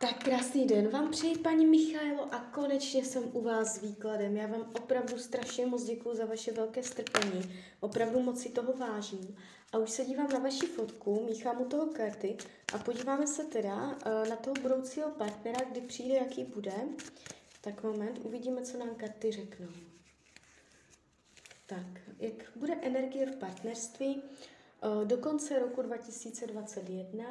Tak krásný den vám přeji, paní Michailo, a konečně jsem u vás s výkladem. Já vám opravdu strašně moc děkuji za vaše velké strpení. Opravdu moc si toho vážím. A už se dívám na vaši fotku, míchám u toho karty a podíváme se teda uh, na toho budoucího partnera, kdy přijde, jaký bude. Tak moment, uvidíme, co nám karty řeknou. Tak, jak bude energie v partnerství uh, do konce roku 2021?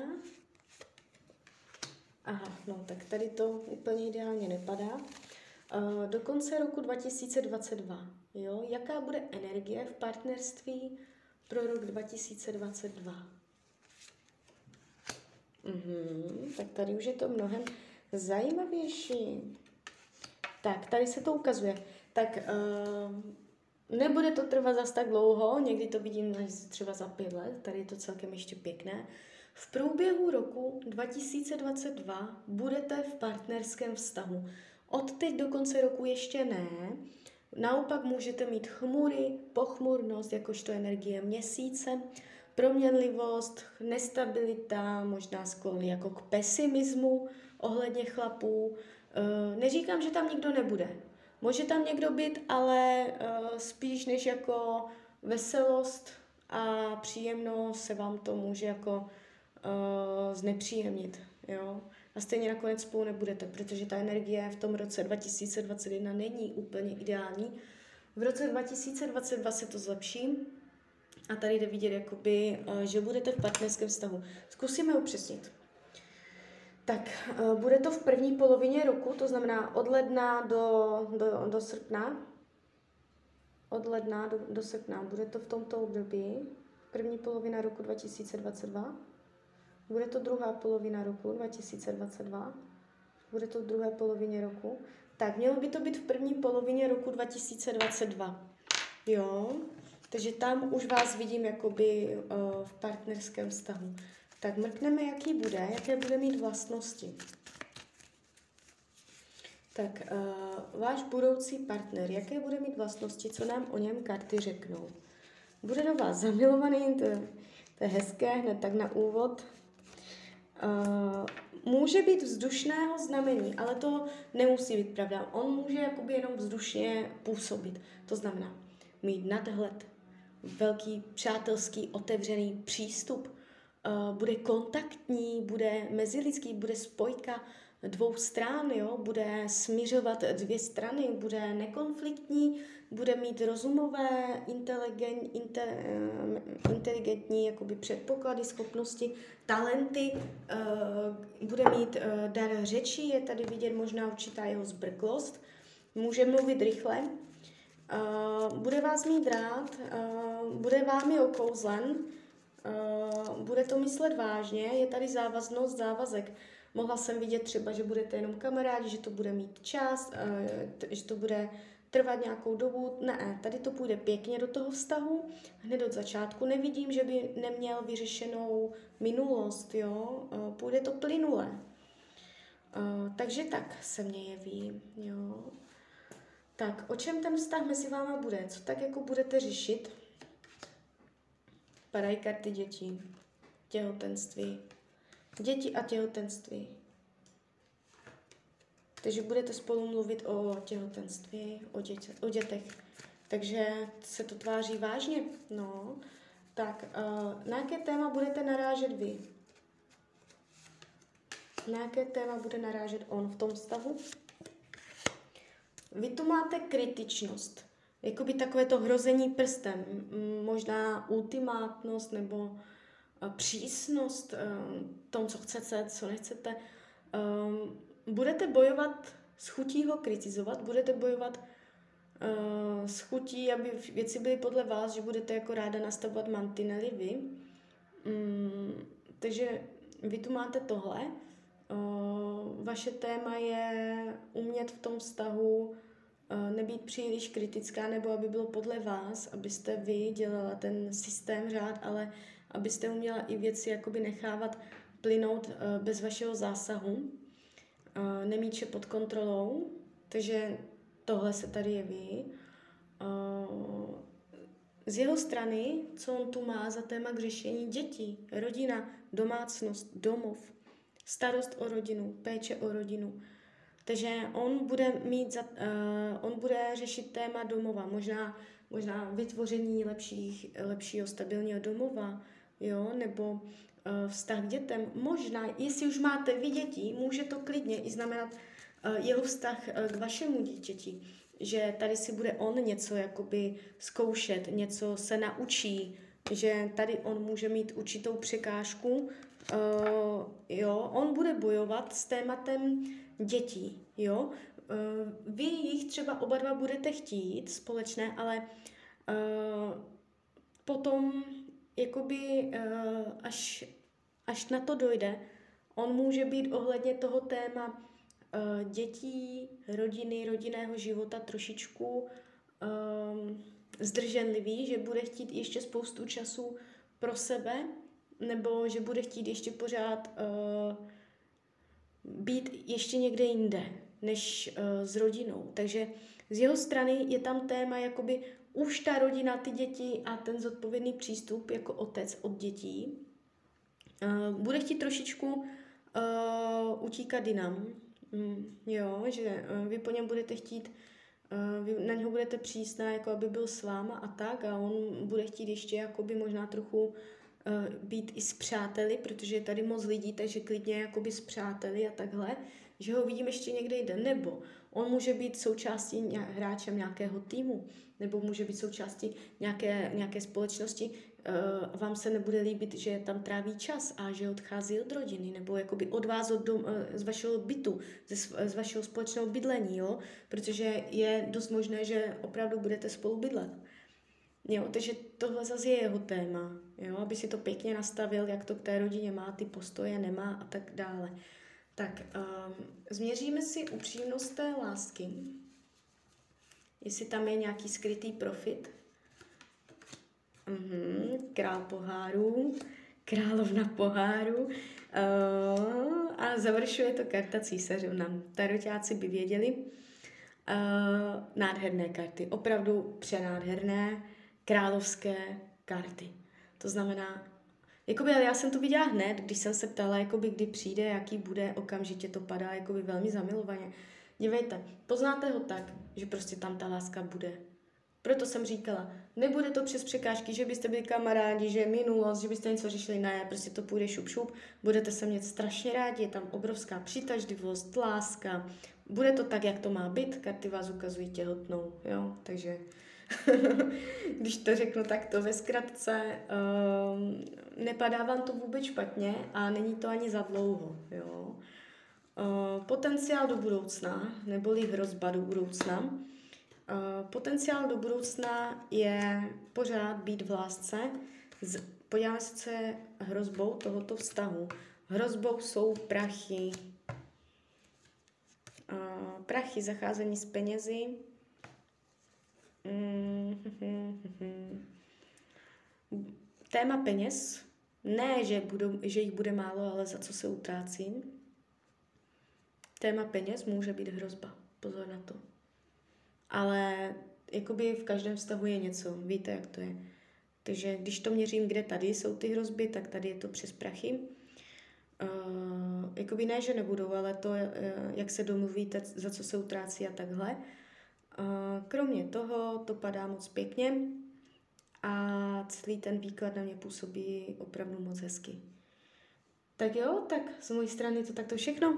Aha, no tak tady to úplně ideálně nepadá. Uh, do konce roku 2022, jo, jaká bude energie v partnerství pro rok 2022? Mhm, tak tady už je to mnohem zajímavější. Tak, tady se to ukazuje. Tak uh, nebude to trvat zas tak dlouho, někdy to vidím třeba za pět let, tady je to celkem ještě pěkné. V průběhu roku 2022 budete v partnerském vztahu. Od teď do konce roku ještě ne. Naopak můžete mít chmury, pochmurnost, jakožto energie měsíce, proměnlivost, nestabilita, možná sklony jako k pesimismu ohledně chlapů. Eh, neříkám, že tam nikdo nebude. Může tam někdo být, ale eh, spíš než jako veselost a příjemnost se vám to může jako uh, znepříjemnit. Jo? A stejně nakonec spolu nebudete, protože ta energie v tom roce 2021 není úplně ideální. V roce 2022 se to zlepší a tady jde vidět, jakoby, uh, že budete v partnerském vztahu. Zkusíme upřesnit. Tak, uh, bude to v první polovině roku, to znamená od ledna do, do, do srpna. Od ledna do, do srpna. Bude to v tomto období, první polovina roku 2022. Bude to druhá polovina roku 2022. Bude to v druhé polovině roku. Tak, mělo by to být v první polovině roku 2022. Jo, takže tam už vás vidím jakoby uh, v partnerském vztahu. Tak mrkneme, jaký bude, jaké bude mít vlastnosti. Tak, uh, váš budoucí partner, jaké bude mít vlastnosti, co nám o něm karty řeknou? Bude do vás zamilovaný, to, to je hezké, hned tak na úvod. Uh, může být vzdušného znamení, ale to nemusí být pravda. On může jakoby jenom vzdušně působit. To znamená mít nadhled, velký přátelský otevřený přístup, uh, bude kontaktní, bude mezilidský, bude spojka dvou stran, jo? bude směřovat dvě strany, bude nekonfliktní, bude mít rozumové, inteligent, inte, eh, inteligentní jakoby předpoklady, schopnosti, talenty, uh, bude mít uh, dar řeči, je tady vidět možná určitá jeho zbrklost, může mluvit rychle, uh, bude vás mít rád, bude vámi okouzlen, bude to myslet vážně, je tady závaznost, závazek. Mohla jsem vidět třeba, že budete jenom kamarádi, že to bude mít čas, že to bude trvat nějakou dobu. Ne, tady to půjde pěkně do toho vztahu, hned od začátku. Nevidím, že by neměl vyřešenou minulost, jo. Eh, půjde to plynule. Eh, takže tak se mě jeví, jo. Tak, o čem ten vztah mezi váma bude? Co tak jako budete řešit? Padají karty dětí, těhotenství. Děti a těhotenství. Takže budete spolu mluvit o těhotenství, o, dětě, o dětech. Takže se to tváří vážně. No, tak uh, na jaké téma budete narážet vy? Na jaké téma bude narážet on v tom vztahu? Vy tu máte kritičnost. Jakoby takové to hrození prstem. Možná ultimátnost nebo uh, přísnost uh, tom, co chcete, co nechcete. Budete bojovat s chutí ho kritizovat, budete bojovat uh, s chutí, aby věci byly podle vás, že budete jako ráda nastavovat mantinely vy. Um, takže vy tu máte tohle. Uh, vaše téma je umět v tom vztahu uh, nebýt příliš kritická, nebo aby bylo podle vás, abyste vy dělala ten systém řád, ale abyste uměla i věci jakoby nechávat plynout bez vašeho zásahu uh, nemít vše pod kontrolou, takže tohle se tady jeví. Uh, z jeho strany, co on tu má za téma k řešení dětí, rodina, domácnost, domov, starost o rodinu, péče o rodinu. Takže on bude mít, za, uh, on bude řešit téma domova, možná, možná vytvoření lepších, lepšího stabilního domova, jo, nebo uh, vztah k dětem. Možná, jestli už máte vy děti, může to klidně i znamenat uh, jeho vztah uh, k vašemu dítěti, že tady si bude on něco jakoby zkoušet, něco se naučí, že tady on může mít určitou překážku, uh, jo, on bude bojovat s tématem dětí, jo. Vy jich třeba oba dva budete chtít společné, ale uh, potom jakoby uh, až, až na to dojde, on může být ohledně toho téma uh, dětí, rodiny, rodinného života trošičku um, zdrženlivý, že bude chtít ještě spoustu času pro sebe, nebo že bude chtít ještě pořád uh, být ještě někde jinde, než uh, s rodinou. Takže z jeho strany je tam téma jakoby už ta rodina, ty děti a ten zodpovědný přístup jako otec od dětí. Uh, bude chtít trošičku uh, utíkat jinam. Mm, jo, že uh, vy po něm budete chtít, uh, vy na něho budete přísná, jako aby byl s váma a tak a on bude chtít ještě jakoby možná trochu být i s přáteli, protože je tady moc lidí, takže klidně jakoby s přáteli a takhle, že ho vidím ještě někde jde, nebo on může být součástí hráčem nějakého týmu, nebo může být součástí nějaké, nějaké společnosti, uh, vám se nebude líbit, že tam tráví čas a že odchází od rodiny, nebo jakoby od vás od dom, uh, z vašeho bytu, z, z vašeho společného bydlení, jo? protože je dost možné, že opravdu budete spolu bydlet. Jo, takže tohle zase je jeho téma, jo, aby si to pěkně nastavil, jak to k té rodině má, ty postoje nemá a tak dále. Tak, um, změříme si upřímnost té lásky, jestli tam je nějaký skrytý profit. Mhm, král pohárů, královna poháru uh, a završuje to karta císařovna. Tarotáci by věděli. Uh, nádherné karty, opravdu přenádherné královské karty. To znamená, jakoby, ale já jsem to viděla hned, když jsem se ptala, jakoby, kdy přijde, jaký bude, okamžitě to padá jakoby velmi zamilovaně. Dívejte, poznáte ho tak, že prostě tam ta láska bude. Proto jsem říkala, nebude to přes překážky, že byste byli kamarádi, že je minulost, že byste něco řešili, ne, prostě to půjde šup šup, budete se mít strašně rádi, je tam obrovská přitažlivost, láska, bude to tak, jak to má být, karty vás ukazují těhotnou, jo, takže když to řeknu takto ve zkratce, um, nepadá vám to vůbec špatně a není to ani za dlouho. Jo. Uh, potenciál do budoucna, neboli hrozba do budoucna. Uh, potenciál do budoucna je pořád být v lásce. Z, podíváme se, co je hrozbou tohoto vztahu. Hrozbou jsou prachy. Uh, prachy, zacházení s penězi. Téma peněz. Ne, že, budu, že jich bude málo, ale za co se utrácím. Téma peněz může být hrozba. Pozor na to. Ale jakoby v každém vztahu je něco. Víte, jak to je. Takže když to měřím, kde tady jsou ty hrozby, tak tady je to přes prachy. Uh, jakoby ne, že nebudou, ale to, uh, jak se domluvíte, za co se utrácí a takhle. Kromě toho to padá moc pěkně a celý ten výklad na mě působí opravdu moc hezky. Tak jo, tak z mojí strany to takto všechno.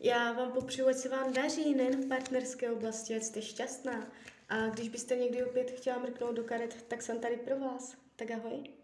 Já vám popřeju, ať se vám daří nejen v partnerské oblasti, ať jste šťastná. A když byste někdy opět chtěla mrknout do karet, tak jsem tady pro vás. Tak ahoj.